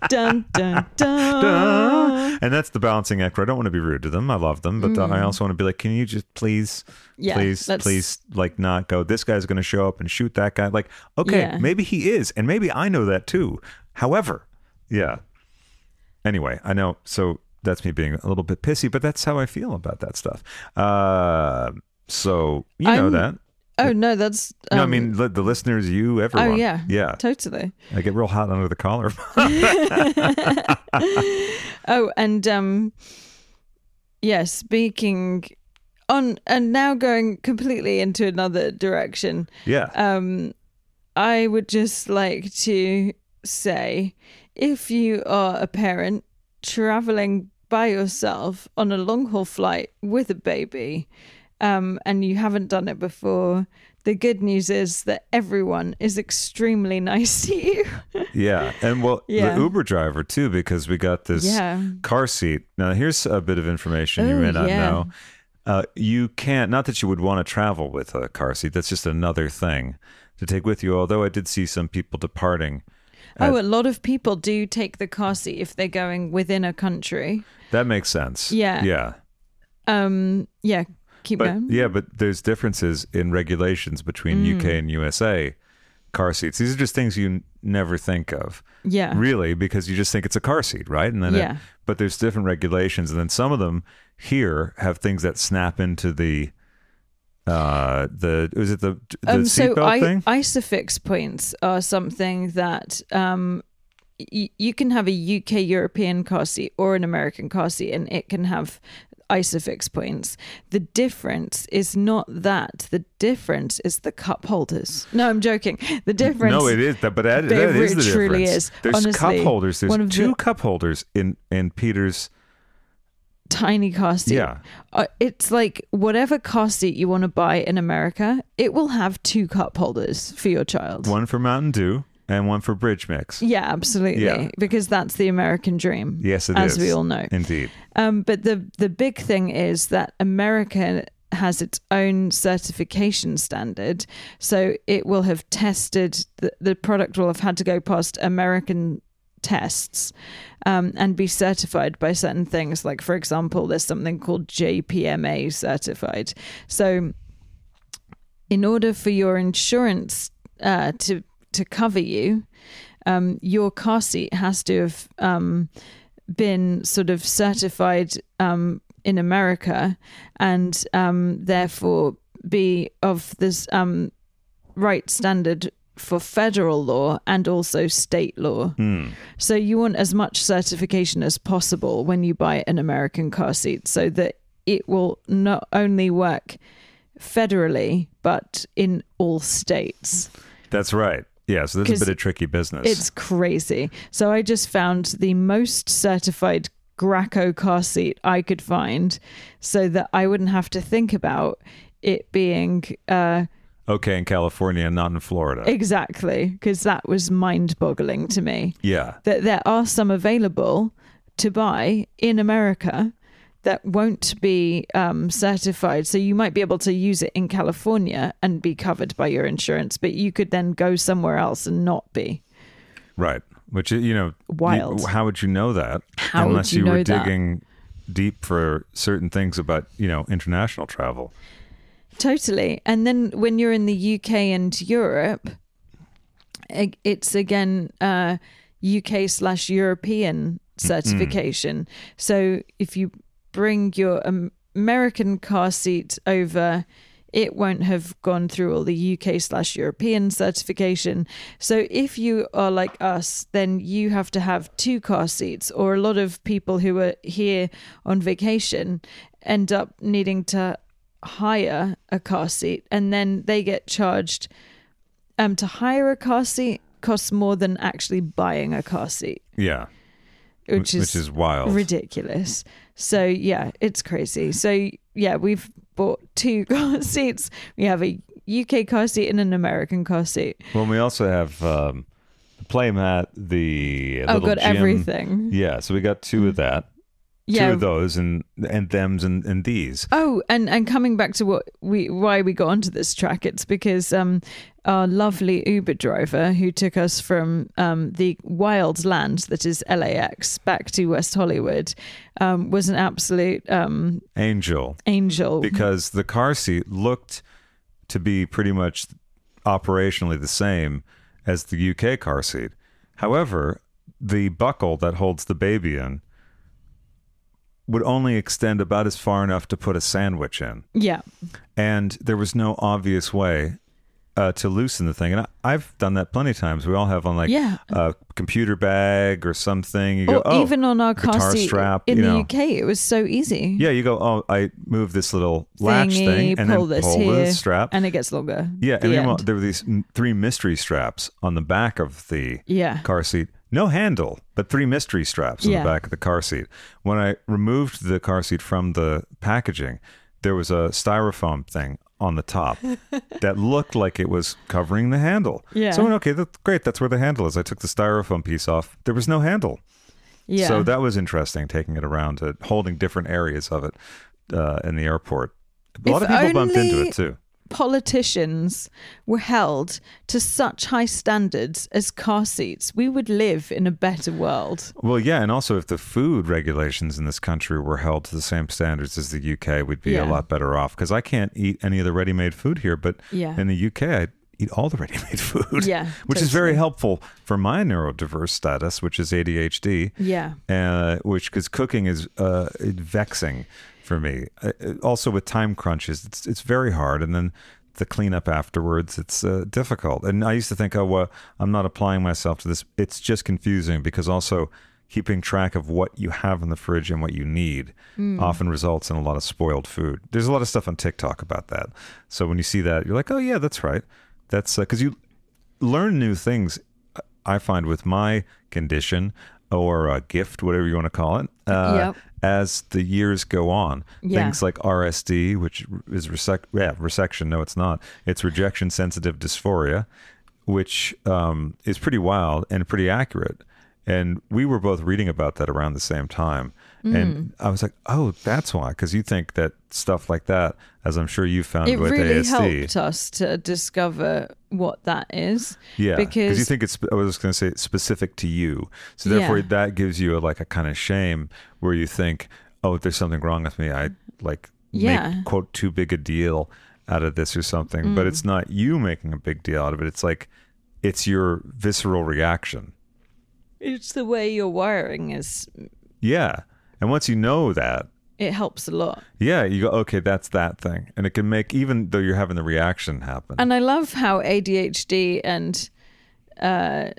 dun dun dun. and that's the balancing act where I don't want to be rude to them. I love them, but uh, I also want to be like, can you just please, Mm. Yeah, please, that's- please, like, not go, this guy's going to show up and shoot that guy. Like, okay, Yeah. maybe he is. And maybe I know that too. However, yeah. Anyway, I know. So that's me being a little bit pissy, but that's how I feel about that stuff. Uh, so you know I'm- that. Oh no, that's. Um, no, I mean li- the listeners, you, everyone. Oh yeah, yeah. totally. I get real hot under the collar. Oh, and um, yeah. Speaking on, and now going completely into another direction. yeah. Um, I would just like to say, if you are a parent traveling by yourself on a long haul flight with a baby, um, and you haven't done it before. The good news is that everyone is extremely nice to you. Yeah, and well, Yeah. the Uber driver too, because we got this Yeah. car seat. Now, here's a bit of information you Oh, may not yeah. know. Uh, you can't, not that you would want to travel with a car seat. That's just another thing to take with you. Although I did see some people departing. Oh, a lot of people do take the car seat if they're going within a country. That makes sense. Yeah. yeah, Um, yeah, keep but going. yeah, but there's differences in regulations between Mm. UK and USA car seats. These are just things you n- never think of. Yeah. really because you just think it's a car seat right and then it- Yeah. but there's different regulations and then some of them here have things that snap into the uh the was it the the um, so seatbelt I, thing isofix points are something that um, y- you can have a UK European car seat or an American car seat, and it can have isofix points. The difference is not that. The difference is the cup holders. No, I'm joking. The difference. no it is that but that, that is the truly difference is. there's cup holders there's two the- cup holders in in peter's tiny car seat. Yeah. Uh, it's like whatever car seat you want to buy in America, it will have two cup holders for your child. one for mountain dew and one for bridge mix Yeah, absolutely. Yeah. Because that's the American dream. yes it is. as we all know. indeed Um, but the the big thing is that America has its own certification standard, so it will have tested the, the product will have had to go past American tests um, and be certified by certain things. Like for example, there's something called JPMA certified. So in order for your insurance uh, to to cover you, um, your car seat has to have um, been sort of certified um, in America, and um, therefore be of this um, right standard for federal law and also state law. So you want as much certification as possible when you buy an American car seat, so that it will not only work federally but in all states. that's right yeah so this is a bit of tricky business It's crazy. So I just found the most certified Graco car seat I could find so that I wouldn't have to think about it being uh, okay in california and not in florida exactly because that was mind boggling to me yeah that there are some available to buy in America that won't be um, certified. So you might be able to use it in California and be covered by your insurance, but you could then go somewhere else and not be. Right. Which you know, Wild. you- how would you know that How unless you you, were know that? digging deep for certain things about you know international travel? Totally. And then when you're in the UK and Europe, it's again uh, UK slash European certification. So if you bring your American car seat over, it won't have gone through all the UK slash European certification. So if you are like us, then you have to have two car seats, or a lot of people who are here on vacation end up needing to hire a car seat and then they get charged um to hire a car seat costs more than actually buying a car seat. Yeah, which is which is wild. ridiculous. So yeah it's crazy. So yeah we've bought two car seats. We have a uk car seat and an american car seat. Well, we also have um, the playmat, the oh got gym. everything. Yeah, so we got two of that. Yeah. two of those and and them's and, and these. Oh, and and coming back to what we why we got onto this track, it's because um our lovely Uber driver who took us from um the wild land that is LAX back to West Hollywood um was an absolute um Angel. angel. because the car seat looked to be pretty much operationally the same as the UK car seat. However, the buckle that holds the baby in would only extend about as far enough to put a sandwich in. yeah. And there was no obvious way uh, to loosen the thing. And I, I've done that plenty of times. We all have on like Yeah. a computer bag or something. You go, Or oh, even on our car guitar seat strap, in you the. UK, it was so easy. Yeah, you go, oh, I move this little latch thing and pull then this pull here, strap. and it gets longer. Yeah, The and meanwhile, there were these three mystery straps on the back of the Yeah. car seat. No handle, but three mystery straps on Yeah. the back of the car seat. When I removed the car seat from the packaging, there was a styrofoam thing on the top that looked like it was covering the handle. Yeah. So I went, okay, that's great. That's where the handle is. I took the styrofoam piece off. There was no handle. yeah. So that was interesting, taking it around to holding different areas of it uh, in the airport. A lot of people bumped into it too. Politicians were held to such high standards as car seats, we would live in a better world. Well, yeah, and also if the food regulations in this country were held to the same standards as the UK, we'd be Yeah. a lot better off. Because I can't eat any of the ready-made food here, but Yeah. in the UK, I eat all the ready-made food. Yeah, which is very helpful for my neurodiverse status, which is ADHD. Yeah. uh, which because cooking is uh, vexing for me. Uh, also with time crunches, it's it's very hard, and then the cleanup afterwards, it's uh, difficult. And I used to think, oh well, I'm not applying myself to this. It's just confusing because also keeping track of what you have in the fridge and what you need often results in a lot of spoiled food. There's a lot of stuff on TikTok about that. So when you see that, you're like, oh yeah, that's right. That's because you learn new things. I find with my condition or a gift, whatever you want to call it, uh, Yep. as the years go on. Yeah. Things like RSD, which is resec- yeah, resection. No, it's not. It's rejection sensitive dysphoria, which um, is pretty wild and pretty accurate. And we were both reading about that around the same time. Mm. And I was like, oh, that's why. Because you think that stuff like that, as I'm sure you found It with really ASD. helped us to discover what that is. Yeah, Because you think it's. I was going to say it's specific to you, so therefore Yeah. that gives you a, like a kind of shame where you think, oh, there's something wrong with me. I like Yeah. make quote too big a deal out of this or something, Mm. but it's not you making a big deal out of it. It's like it's your visceral reaction. it's the way your wiring is. Yeah, and once you know that, It helps a lot. yeah, you go, okay, that's that thing, and it can make even though you're having the reaction happen. And I love how ADHD and uh,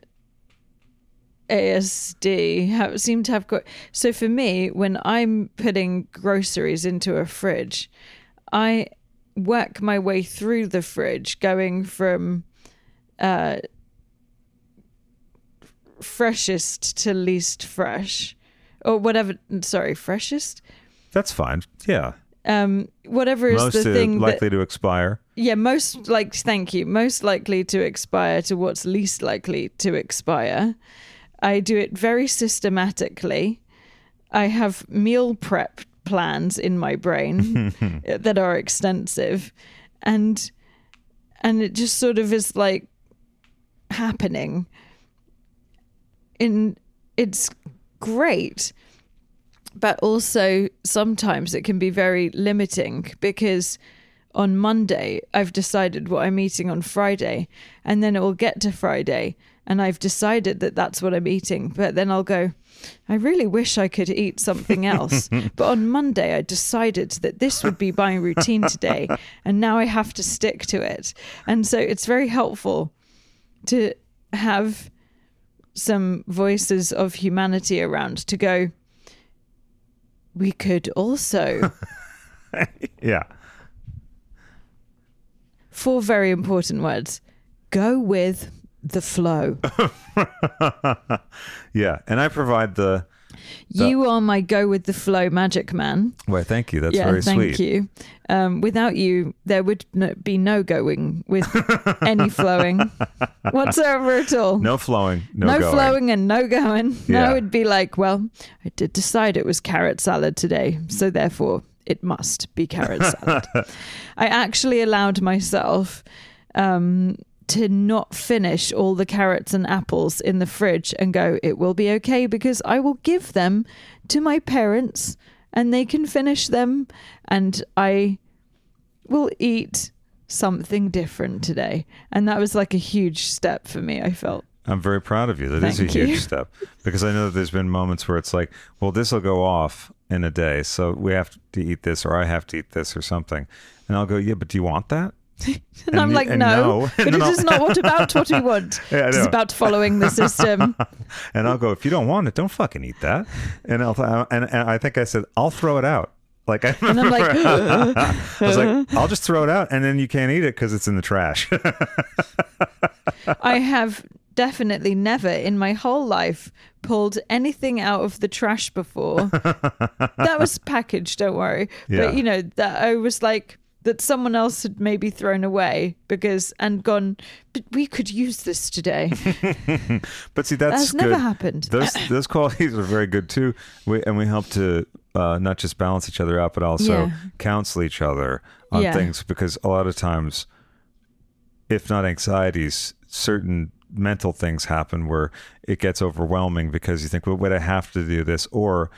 ASD have, seem to have got. So for me, when I'm putting groceries into a fridge, I work my way through the fridge, going from uh, freshest to least fresh, or whatever. Sorry, freshest. that's fine. Yeah, Um, whatever is most the thing that likely to expire. yeah, most like thank you. Most likely to expire to what's least likely to expire. I do it very systematically. I have meal prep plans in my brain that are extensive and and it just sort of is like happening in it's great but also sometimes it can be very limiting because on Monday I've decided what I'm eating on Friday and then it will get to Friday and I've decided that that's what I'm eating but then I'll go I really wish I could eat something else. But on Monday I decided that this would be my routine today and now I have to stick to it. And so it's very helpful to have some voices of humanity around to go we could also Yeah. four very important words go with the flow Yeah, and I provide the You are my go with the flow magic man. Why, thank you. That's yeah, very thank sweet. Thank you. Um, without you, there would no, be no going with any flowing whatsoever at all. No flowing, no, no going. flowing and no going. Yeah. No, it'd be like, well, I did decide it was carrot salad today, so therefore it must be carrot salad. I actually allowed myself um, to not finish all the carrots and apples in the fridge and go, it will be okay because I will give them to my parents and they can finish them and I will eat something different today. And that was like a huge step for me, I felt. I'm very proud of you. That is a Thank you. huge step because I know that there's been moments where it's like, well, this will go off in a day, so we have to eat this, or I have to eat this, or something, and I'll go, yeah, but do you want that? And, And I'm like, and no, no. but it then not what about what we want. Yeah, it's about following the system. And I'll go, if you don't want it, don't fucking eat that. And I'll and, and I think I said, I'll throw it out. Like I And I'm like, I was like, I'll just throw it out, and then you can't eat it because it's in the trash. I have definitely never in my whole life pulled anything out of the trash before. that was packaged, don't worry. Yeah. But you know, that I was like that someone else had maybe thrown away because and gone, but we could use this today. but see, that's That's never happened. Those those qualities are very good too. We, and we help to uh, not just balance each other out, but also Yeah. counsel each other on Yeah. things because a lot of times, if not anxieties, certain mental things happen where it gets overwhelming because you think, well, would I have to do this, or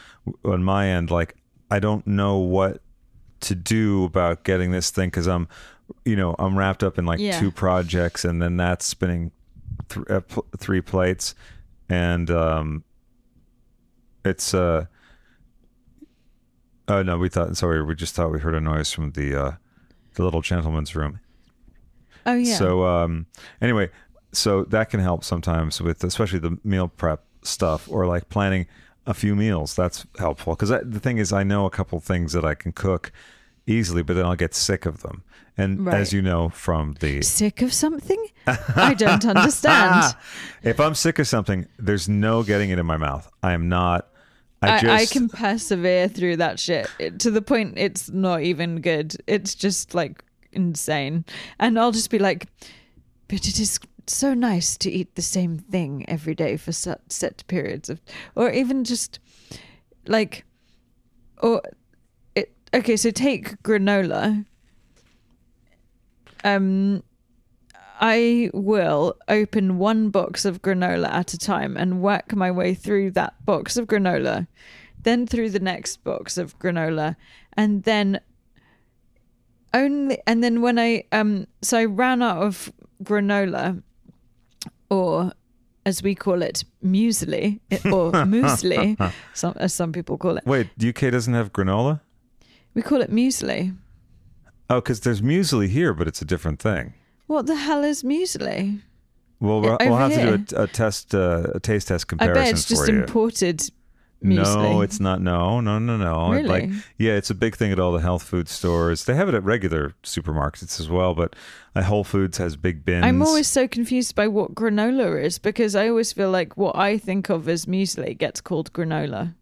on my end, like I don't know what to do about getting this thing because I'm, you know, I'm wrapped up in like Yeah. two projects, and then that's spinning th- uh, pl- three plates, and um, it's uh. Oh no, we thought. Sorry, we just thought we heard a noise from the uh, the little gentleman's room. oh yeah. So um, anyway, so that can help sometimes with especially the meal prep stuff or like planning a few meals. That's helpful because the thing is, I know a couple things that I can cook easily, but then I'll get sick of them. And Right. as you know from the Sick of something? I don't understand. if I'm sick of something, there's no getting it in my mouth. I am not. I I, just I can persevere through that shit it- to the point it's not even good. It's just like insane. And I'll just be like, but it is so nice to eat the same thing every day for set, periods of, or even just like, or it, okay, so take granola. Um, I will open one box of granola at a time and work my way through that box of granola, then through the next box of granola, and then only and then when I um so I ran out of granola or as we call it muesli or muesli some, as some people call it wait. UK doesn't have granola. we call it muesli Oh, because there's muesli here, but it's a different thing. what the hell is muesli Well, we'll, Yeah, we'll over have to do a, a test, uh, a taste test comparison. I bet it's just you. imported muesli No, it's not. No, no, no, no. It, Like, yeah, it's a big thing at all the health food stores. They have it at regular supermarkets as well, but uh, Whole Foods has big bins. I'm always so confused by what granola is because I always feel like what I think of as muesli gets called granola.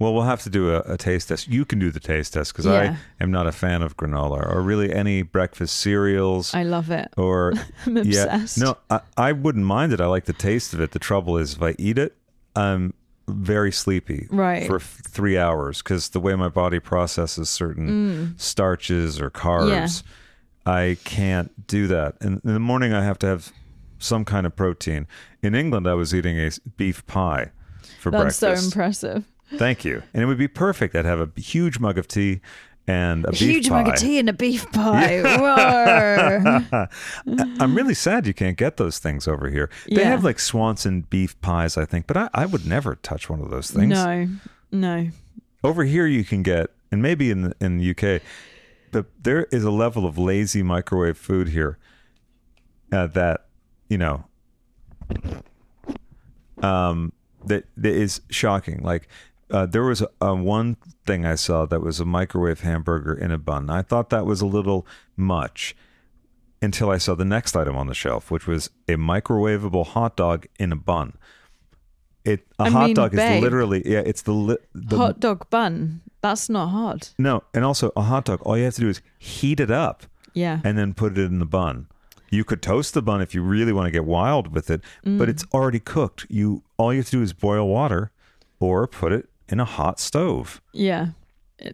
well, we'll have to do a, a taste test. You can do the taste test because Yeah. I am not a fan of granola or really any breakfast cereals. I love it. or I'm yeah, no, I, I wouldn't mind it. I like the taste of it. The trouble is, if I eat it, I'm very sleepy Right. for f- three hours because the way my body processes certain mm. starches or carbs, I can't do that. And in the morning, I have to have some kind of protein. In England, I was eating a beef pie for breakfast. That's so impressive. Thank you. And it would be perfect. I'd have a huge mug of tea and a, A beef huge pie. mug of tea and a beef pie. Whoa. I'm really sad you can't get those things over here. They Yeah. have like Swanson beef pies, I think, but I, I would never touch one of those things. No, no. Over here, you can get, and maybe in the, in the UK, but there is a level of lazy microwave food here uh, that you know um, that that is shocking. Like uh, there was a, a one thing I saw that was a microwave hamburger in a bun. I thought that was a little much until I saw the next item on the shelf, which was a microwavable hot dog in a bun. it a I hot mean, dog is literally yeah. It's the li- the hot dog bun. That's not hard. no, and also a hot dog. All you have to do is heat it up Yeah. and then put it in the bun. You could toast the bun if you really want to get wild with it, Mm. but it's already cooked. You all you have to do is boil water or put it in a hot stove. Yeah.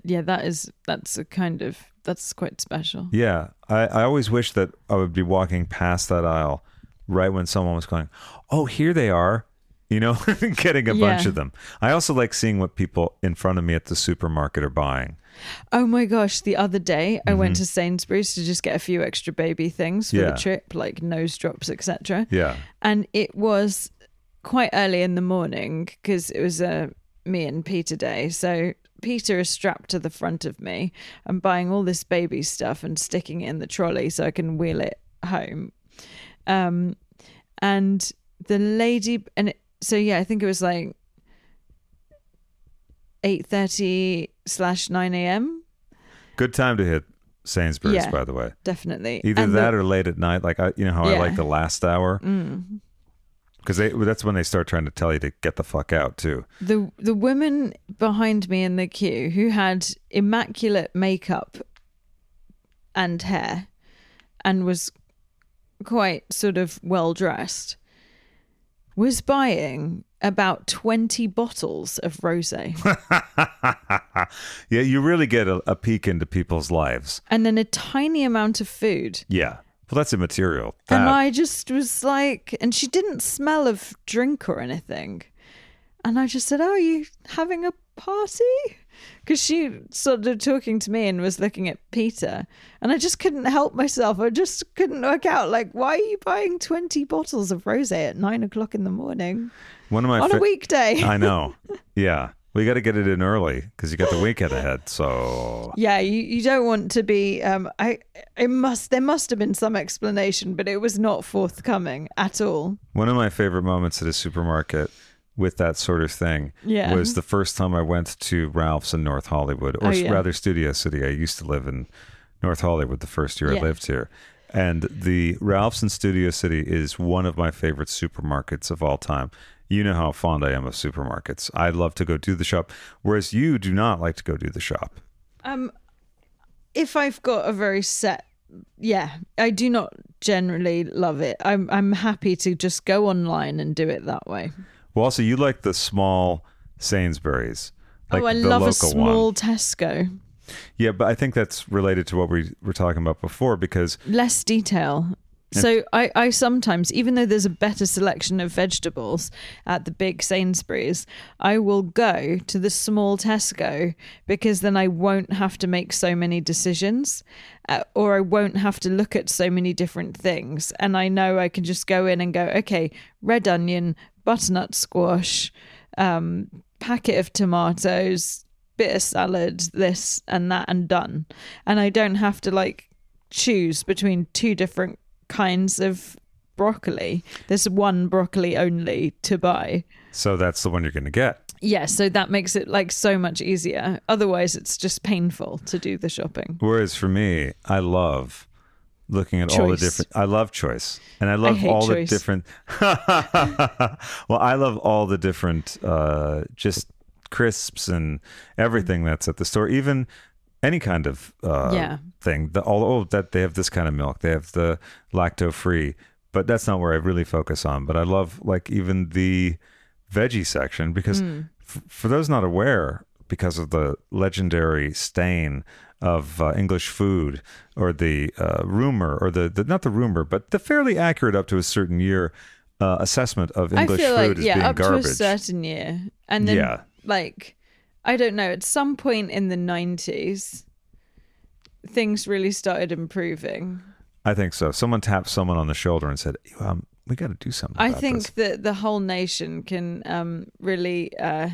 Yeah, that is that's a kind of that's quite special. Yeah, I, I always wish that I would be walking past that aisle right when someone was going, "Oh, here they are," you know, getting a bunch of them. I also like seeing what people in front of me at the supermarket are buying. Oh my gosh, the other day I went to Sainsbury's to just get a few extra baby things for Mm-hmm. Yeah. the trip, like nose drops, etc. Yeah, And it was quite early in the morning because it was a me and Peter day. So Peter is strapped to the front of me. I'm buying all this baby stuff and sticking it in the trolley so I can wheel it home. Um, and the lady, and it, so yeah, I think it was like eight thirty slash nine a.m. good time to hit Sainsbury's, Yeah. by the way. Definitely Either And the- that or late at night. Like I, you know how I like the last hour Mm. Because that's when they start trying to tell you to get the fuck out too. the the woman behind me in the queue who had immaculate makeup and hair and was quite sort of well dressed was buying about 20 bottles of rosé yeah, you really get a, a peek into people's lives. and then a tiny amount of food Yeah, well, that's immaterial. and I just was like and she didn't smell of drink or anything and I just said oh are you having a party because she of talking to me and was looking at Peter, and I just couldn't help myself. I just couldn't work out like why are you buying twenty bottles of rosé at nine o'clock in the morning one of my on a weekday? I know. Yeah. We got to get it in early because you got the weekend ahead. So, yeah, you, you don't want to be. Um, I it must there must have been some explanation, but it was not forthcoming at all. one of my favorite moments at a supermarket with that sort of thing Yeah. was the first time I went to Ralph's in North Hollywood, or Oh, yeah. rather Studio City. I used to live in North Hollywood the first year I lived here. And the Ralph's in Studio City is one of my favorite supermarkets of all time. You know how fond I am of supermarkets. I love to go do the shop, whereas you do not like to go do the shop. Um, if I've got a very set, yeah, I do not generally love it. I'm I'm happy to just go online and do it that way. Well, also, you like the small Sainsbury's. Like oh, I love a small one. Tesco. Yeah, but I think that's related to what we were talking about before because Less detail. So I, I sometimes, even though there's a better selection of vegetables at the big Sainsbury's, I will go to the small Tesco because then I won't have to make so many decisions, uh, or I won't have to look at so many different things, and I know I can just go in and go, okay, red onion, butternut squash, um, packet of tomatoes, bit of salad, this and that, and done, and I don't have to like choose between two different kinds of broccoli. There's one broccoli only to buy. so that's the one you're going to get. Yeah, so that makes it like so much easier. Otherwise, it's just painful to do the shopping. Whereas for me, I love looking at all the different. I love choice, and I love hate all choice. the different. well, I love all the different, uh, just crisps and everything that's at the store, even any kind of uh, Yeah. thing. The all oh that they have this kind of milk, they have the lacto free, but that's not where I really focus on. But I love like even the veggie section because Hmm. f- for those not aware, because of the legendary stain of uh, English food or the uh, rumor or the, the not the rumor, but the fairly accurate up to a certain year uh, assessment of English I feel food like as yeah, being up garbage. to a certain year, and then Yeah. like I don't know. At some point in the nineties, things really started improving. I think so. Someone tapped someone on the shoulder and said, um, "We got to do something." I think this." that the whole nation can um, really. Uh,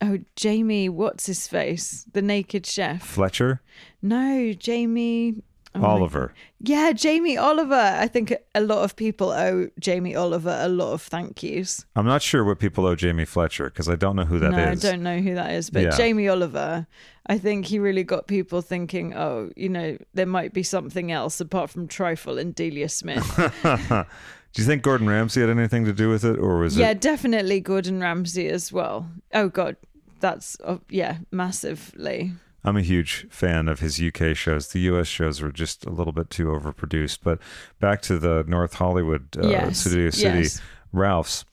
oh, Jamie, what's his face? The naked chef. Fletcher. No, Jamie. Oliver. Yeah, Jamie Oliver. I think a lot of people owe Jamie Oliver a lot of thank yous. I'm not sure what people owe Jamie Fletcher because I don't know who that is. no, I don't know who that is, but Yeah. Jamie Oliver, I think he really got people thinking, oh, you know, there might be something else apart from Trifle and Delia Smith. Do you think Gordon Ramsay had anything to do with it, or was yeah, it? definitely Gordon Ramsay as well. Oh God, that's uh, yeah, massively. I'm a huge fan of his UK shows. The US shows were just a little bit too overproduced. But back to the North Hollywood uh, Yes, Studio City, yes. Ralph's.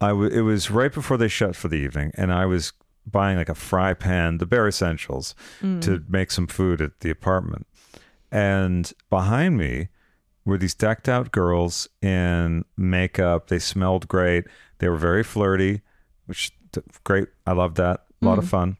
I w- it was right before they shut for the evening, and I was buying like a fry pan, the bare essentials, to make some food at the apartment. And behind me were these decked out girls in makeup. They smelled great. They were very flirty, which great. I loved that. A lot of fun.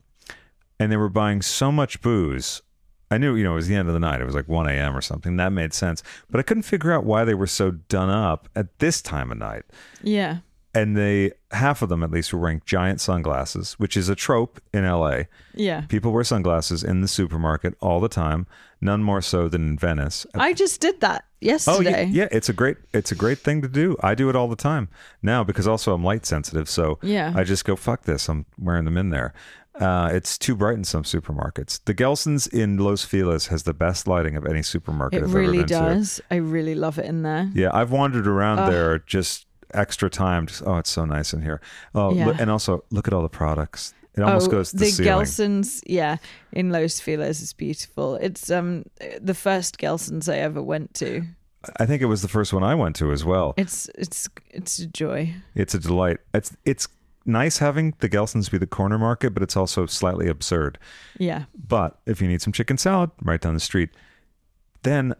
And they were buying so much booze. I knew, you know, it was the end of the night. It was like 1 a.m. or something. That made sense. But I couldn't figure out why they were so done up at this time of night Yeah, and they half of them at least were wearing giant sunglasses, which is a trope in LA. yeah. People wear sunglasses in the supermarket all the time, none more so than in Venice. I just did that Oh yeah, yesterday. yeah, it's a great it's a great thing to do. I do it all the time now because also I'm light sensitive, so Yeah. I just go fuck this. I'm wearing them in there. Uh, it's too bright in some supermarkets. The Gelson's in Los Feliz has the best lighting of any supermarket It I've ever really been to. does. I really love it in there. Yeah, I've wandered around there just extra time. Just, oh, it's so nice in here. Oh, Yeah. look- and also look at all the products. It almost oh, goes to the, the. Gelsons, yeah, in Los Feliz is beautiful. It's um the first Gelsons I ever went to. I think it was the first one I went to as well. It's it's it's a joy. It's a delight. It's it's nice having the Gelsons be the corner market, but it's also slightly absurd. Yeah. But if you need some chicken salad, right down the street. Then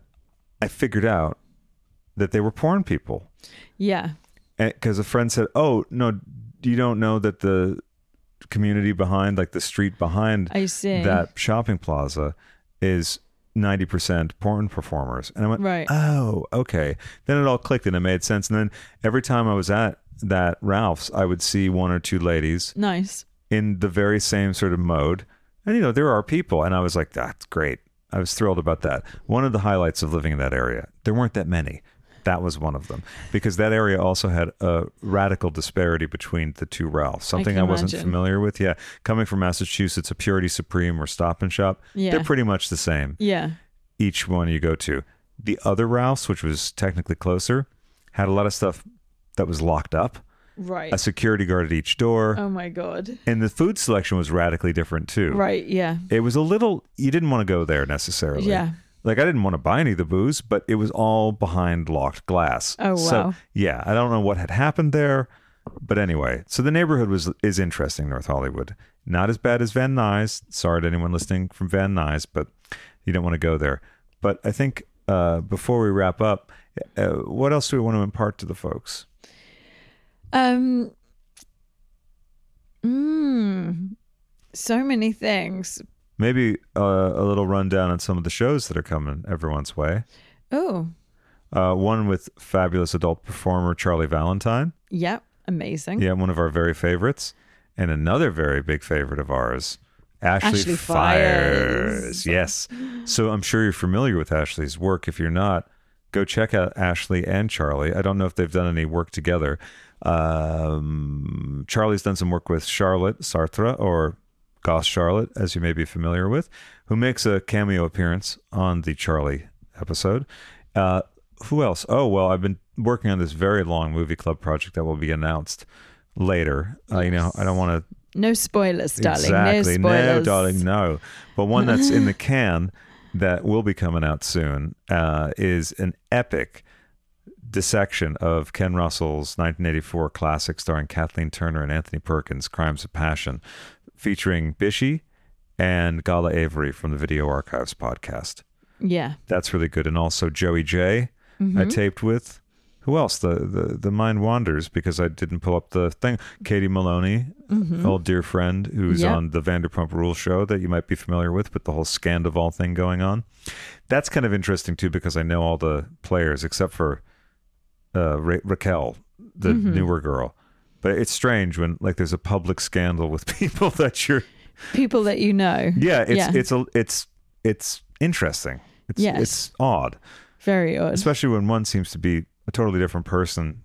I figured out that they were porn people. Yeah. because a friend said, "Oh no, you don't know that the community behind, like the street behind I see. that shopping plaza, is ninety percent porn performers." And I went, Right. "Oh, okay." Then it all clicked and it made sense. And then every time I was at that Ralph's, I would see one or two ladies Nice. in the very same sort of mode. And you know, there are people, and I was like, "That's great." I was thrilled about that. One of the highlights of living in that area, there weren't that many. That was one of them because that area also had a radical disparity between the two Ralphs. Something I, can wasn't imagine. familiar with. Yeah, coming from Massachusetts, a Purity Supreme or Stop and Shop, Yeah. they're pretty much the same. Yeah. Each one you go to. The other Ralphs, which was technically closer, had a lot of stuff that was locked up. Right. A security guard at each door, oh my god. and the food selection was radically different too. Right. Yeah. It was a little you didn't want to go there necessarily. Yeah. Like I didn't want to buy any of the booze, but it was all behind locked glass. Oh, So wow. yeah, I don't know what had happened there, but anyway, so the neighborhood was is interesting, North Hollywood. Not as bad as Van Nuys. Sorry to anyone listening from Van Nuys, but you don't want to go there. But I think uh, before we wrap up, uh, what else do we want to impart to the folks? Um. Mm, so many things. Maybe uh, a little rundown on some of the shows that are coming everyone's way. Oh. Uh, one with fabulous adult performer Charlie Valentine. Yep. Amazing. Yeah, one of our very favorites. And another very big favorite of ours, Ashley, Ashley Fires. Fires. Yes. So I'm sure you're familiar with Ashley's work. If you're not, go check out Ashley and Charlie. I don't know if they've done any work together. Um, Charlie's done some work with Charlotte Sartre or Goth Charlotte, as you may be familiar with, who makes a cameo appearance on the Charlie episode. Uh, who else? Oh, well, I've been working on this very long movie club project that will be announced later. Uh, you know, I don't want to No spoilers, darling. Exactly. No spoilers. darling, no. But one that's in the can that will be coming out soon uh, is an epic dissection of Ken Russell's 1984 classic starring Kathleen Turner and Anthony Perkins, Crimes of Passion, featuring Bishy and Gala Avary from the Video Archives podcast. Yeah. That's really good. And also Joey J. I taped with. Who else? The, the the mind wanders because I didn't pull up the thing. Katie Maloney, old dear friend who's Yep. on the Vanderpump Rules show that you might be familiar with, with the whole Scandival thing going on. That's kind of interesting too because I know all the players except for uh, Ra- Raquel, the newer girl. But it's strange when like there's a public scandal with people that you're People that you know. yeah, it's Yeah. it's a it's it's interesting. It's, Yes. it's odd, Very odd. especially when one seems to be a totally different person.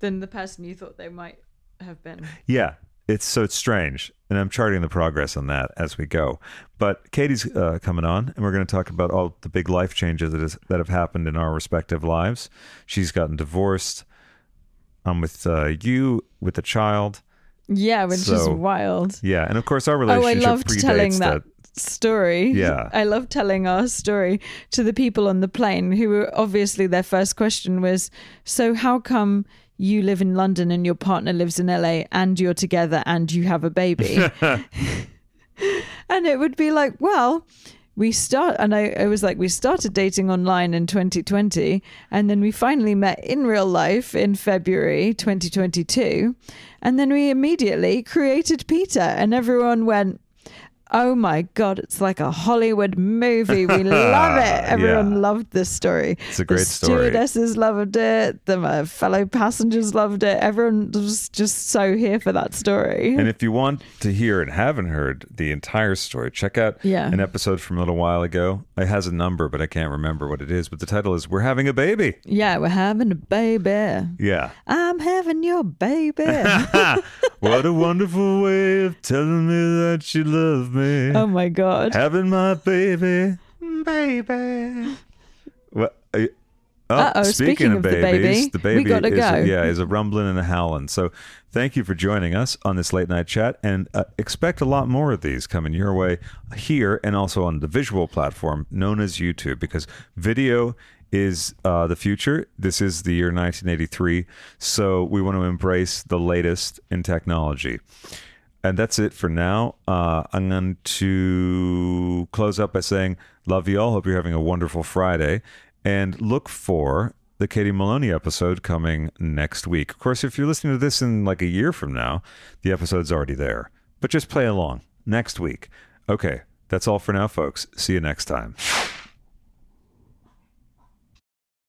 Than the person you thought they might have been. Yeah, it's so it's strange, and I'm charting the progress on that as we go. But Katie's uh, coming on, and we're going to talk about all the big life changes that is that have happened in our respective lives. She's gotten divorced. I'm with uh, you with a child. Yeah, which is wild. Yeah, and of course our relationship. Oh, I loved predates telling that. Story. Yeah. I love telling our story to the people on the plane who were obviously their first question was, So how come you live in London and your partner lives in LA and you're together and you have a baby? and it would be like, Well, we start and I, I was like we started dating online in 2020 and then we finally met in real life in february 2022 and then we immediately created peter and everyone went oh my god it's like a hollywood movie we love it everyone Yeah. loved this story It's a great the story. stewardesses loved it the uh, fellow passengers loved it everyone was just so here for that story And if you want to hear and haven't heard the entire story, check out Yeah. an episode from a little while ago. It has a number, but I can't remember what it is. But the title is "We're Having a Baby." yeah we're having a baby Yeah. i'm having your baby what a wonderful way of telling me that you love me. Oh my god. Having my baby, baby. What? uh, Oh, Uh-oh, speaking of the baby, babies, the we baby gotta is go. yeah is a rumbling and a howling. So, thank you for joining us on this late night chat, and uh, expect a lot more of these coming your way here and also on the visual platform known as YouTube, because video is uh, the future. This is the year 1983, so we want to embrace the latest in technology. And that's it for now. Uh, I'm going to close up by saying, love you all. Hope you're having a wonderful Friday. And look for the Katie Maloney episode coming next week. Of course, if you're listening to this in like a year from now, the episode's already there. But just play along next week. Okay, that's all for now, folks. See you next time.